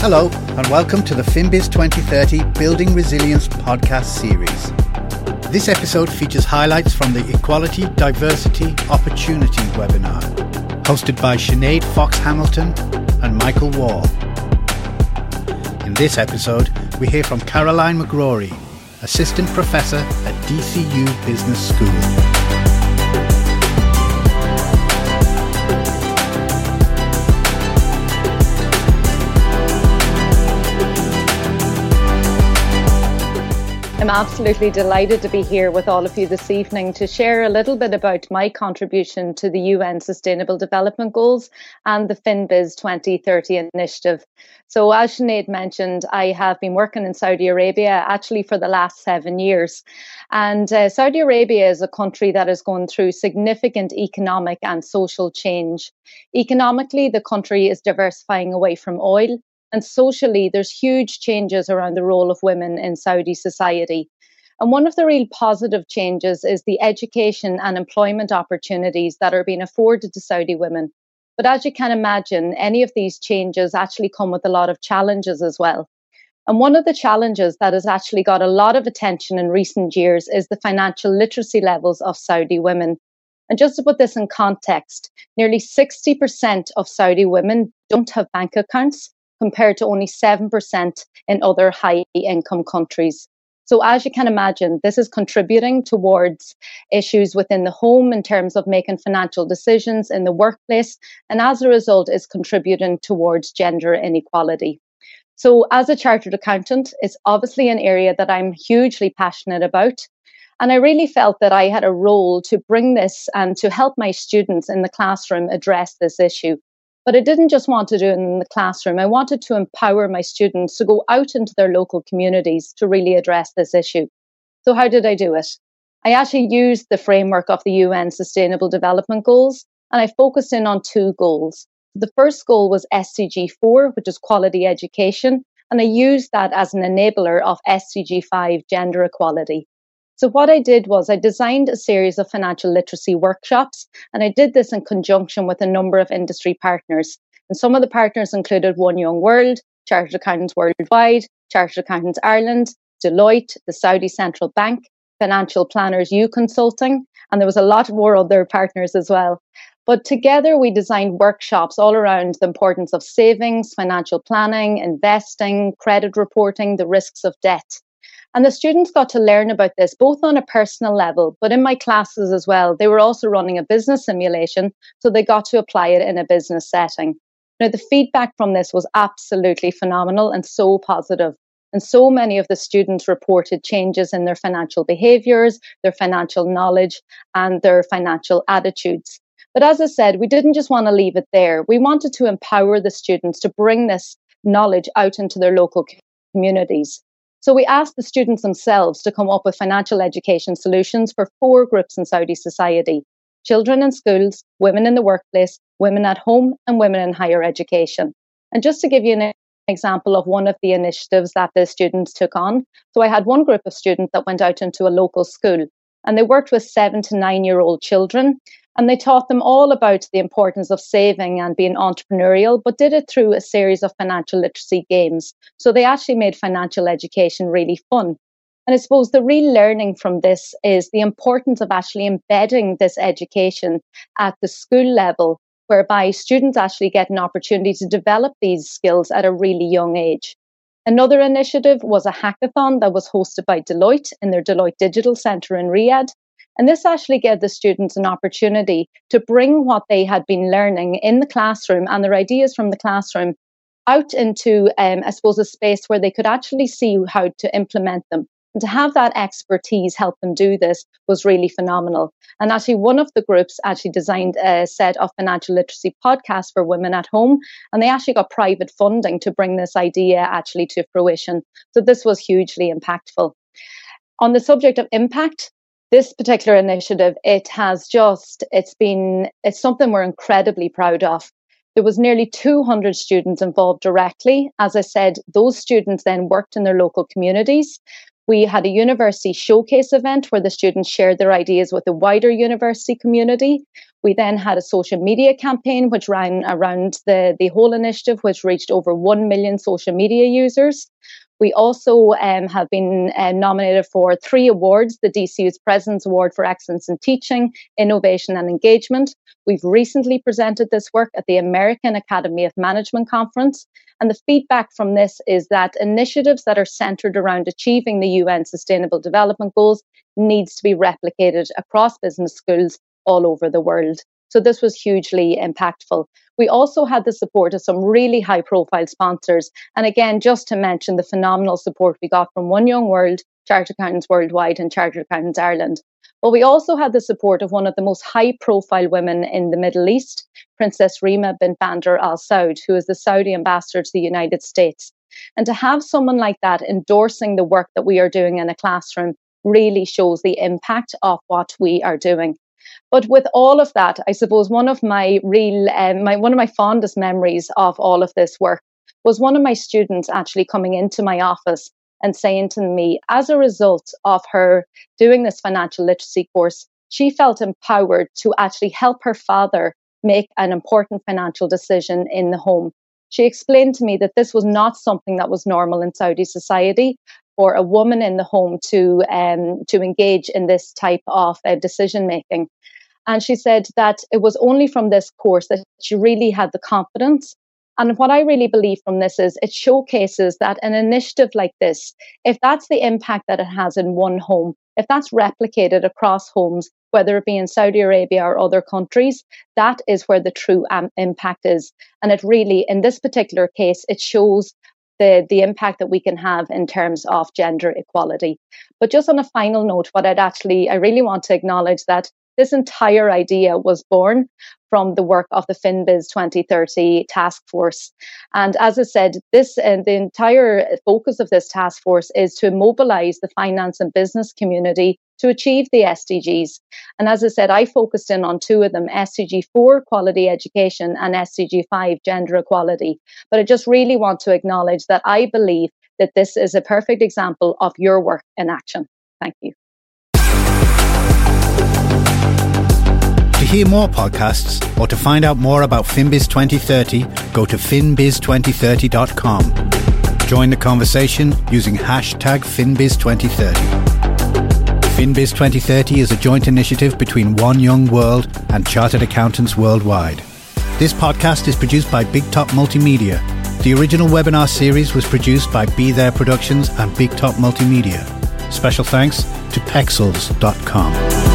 Hello, and welcome to the FinBiz 2030 Building Resilience podcast series. This episode features highlights from the Equality, Diversity, Opportunity webinar, hosted by Sinead Fox Hamilton and Michael Wall. In this episode, we hear from Caroline McGrory, Assistant Professor at DCU Business School. I'm absolutely delighted to be here with all of you this evening to share a little bit about my contribution to the UN Sustainable Development Goals and the FinBiz 2030 initiative. So, as Sinead mentioned, I have been working in Saudi Arabia actually for the last seven years. And uh, Saudi Arabia is a country that is going through significant economic and social change. Economically, the country is diversifying away from oil and socially, there's huge changes around the role of women in Saudi society. And one of the real positive changes is the education and employment opportunities that are being afforded to Saudi women. But as you can imagine, any of these changes actually come with a lot of challenges as well. And one of the challenges that has actually got a lot of attention in recent years is the financial literacy levels of Saudi women. And just to put this in context, nearly 60% of Saudi women don't have bank accounts, compared to only 7% in other high income countries. So, as you can imagine, this is contributing towards issues within the home in terms of making financial decisions in the workplace, and as a result, is contributing towards gender inequality. So, as a chartered accountant, it's obviously an area that I'm hugely passionate about. And I really felt that I had a role to bring this and to help my students in the classroom address this issue. But I didn't just want to do it in the classroom. I wanted to empower my students to go out into their local communities to really address this issue. So, how did I do it? I actually used the framework of the UN Sustainable Development Goals and I focused in on two goals. The first goal was SDG 4, which is quality education, and I used that as an enabler of SDG 5, gender equality. So, what I did was I designed a series of financial literacy workshops, and I did this in conjunction with a number of industry partners. And some of the partners included One Young World, Chartered Accountants Worldwide, Chartered Accountants Ireland, Deloitte, the Saudi Central Bank, Financial Planners U Consulting, and there was a lot more other partners as well. But together we designed workshops all around the importance of savings, financial planning, investing, credit reporting, the risks of debt. And the students got to learn about this both on a personal level, but in my classes as well. They were also running a business simulation, so they got to apply it in a business setting. Now, the feedback from this was absolutely phenomenal and so positive. And so many of the students reported changes in their financial behaviors, their financial knowledge, and their financial attitudes. But as I said, we didn't just want to leave it there. We wanted to empower the students to bring this knowledge out into their local communities. So we asked the students themselves to come up with financial education solutions for four groups in Saudi society children in schools, women in the workplace, women at home, and women in higher education. And just to give you an example of one of the initiatives that the students took on. So I had one group of students that went out into a local school and they worked with seven to nine year old children and they taught them all about the importance of saving and being entrepreneurial, but did it through a series of financial literacy games. So they actually made financial education really fun. And I suppose the real learning from this is the importance of actually embedding this education at the school level, whereby students actually get an opportunity to develop these skills at a really young age. Another initiative was a hackathon that was hosted by Deloitte in their Deloitte Digital Center in Riyadh. And this actually gave the students an opportunity to bring what they had been learning in the classroom and their ideas from the classroom out into, um, I suppose, a space where they could actually see how to implement them. And to have that expertise help them do this was really phenomenal. And actually, one of the groups actually designed a set of financial literacy podcasts for women at home. And they actually got private funding to bring this idea actually to fruition. So this was hugely impactful. On the subject of impact, this particular initiative, it has just, it's been, it's something we're incredibly proud of. There was nearly 200 students involved directly. As I said, those students then worked in their local communities. We had a university showcase event where the students shared their ideas with the wider university community. We then had a social media campaign which ran around the, the whole initiative, which reached over 1 million social media users. We also um, have been uh, nominated for three awards the DCU's President's Award for Excellence in Teaching, Innovation and Engagement. We've recently presented this work at the American Academy of Management Conference. And the feedback from this is that initiatives that are centered around achieving the UN Sustainable Development Goals needs to be replicated across business schools all over the world. So this was hugely impactful. We also had the support of some really high profile sponsors. And again, just to mention the phenomenal support we got from One Young World, Chartered Accountants Worldwide, and Chartered Accountants Ireland. But we also had the support of one of the most high profile women in the Middle East, Princess Rima bin Bandar Al Saud, who is the Saudi ambassador to the United States. And to have someone like that endorsing the work that we are doing in a classroom really shows the impact of what we are doing. But with all of that, I suppose one of my real, um, my one of my fondest memories of all of this work was one of my students actually coming into my office and saying to me, as a result of her doing this financial literacy course, she felt empowered to actually help her father make an important financial decision in the home. She explained to me that this was not something that was normal in Saudi society for a woman in the home to um, to engage in this type of uh, decision making. And she said that it was only from this course that she really had the confidence. And what I really believe from this is it showcases that an initiative like this, if that's the impact that it has in one home, if that's replicated across homes, whether it be in Saudi Arabia or other countries, that is where the true um, impact is. And it really, in this particular case, it shows the, the impact that we can have in terms of gender equality. But just on a final note, what I'd actually, I really want to acknowledge that this entire idea was born from the work of the FinBiz 2030 task force. And as I said, this and uh, the entire focus of this task force is to mobilize the finance and business community to achieve the SDGs. And as I said, I focused in on two of them SDG 4, quality education, and SDG 5, gender equality. But I just really want to acknowledge that I believe that this is a perfect example of your work in action. Thank you. To hear more podcasts or to find out more about FinBiz 2030, go to finbiz2030.com. Join the conversation using hashtag FinBiz2030. FinBiz 2030 is a joint initiative between One Young World and Chartered Accountants Worldwide. This podcast is produced by Big Top Multimedia. The original webinar series was produced by Be There Productions and Big Top Multimedia. Special thanks to Pexels.com.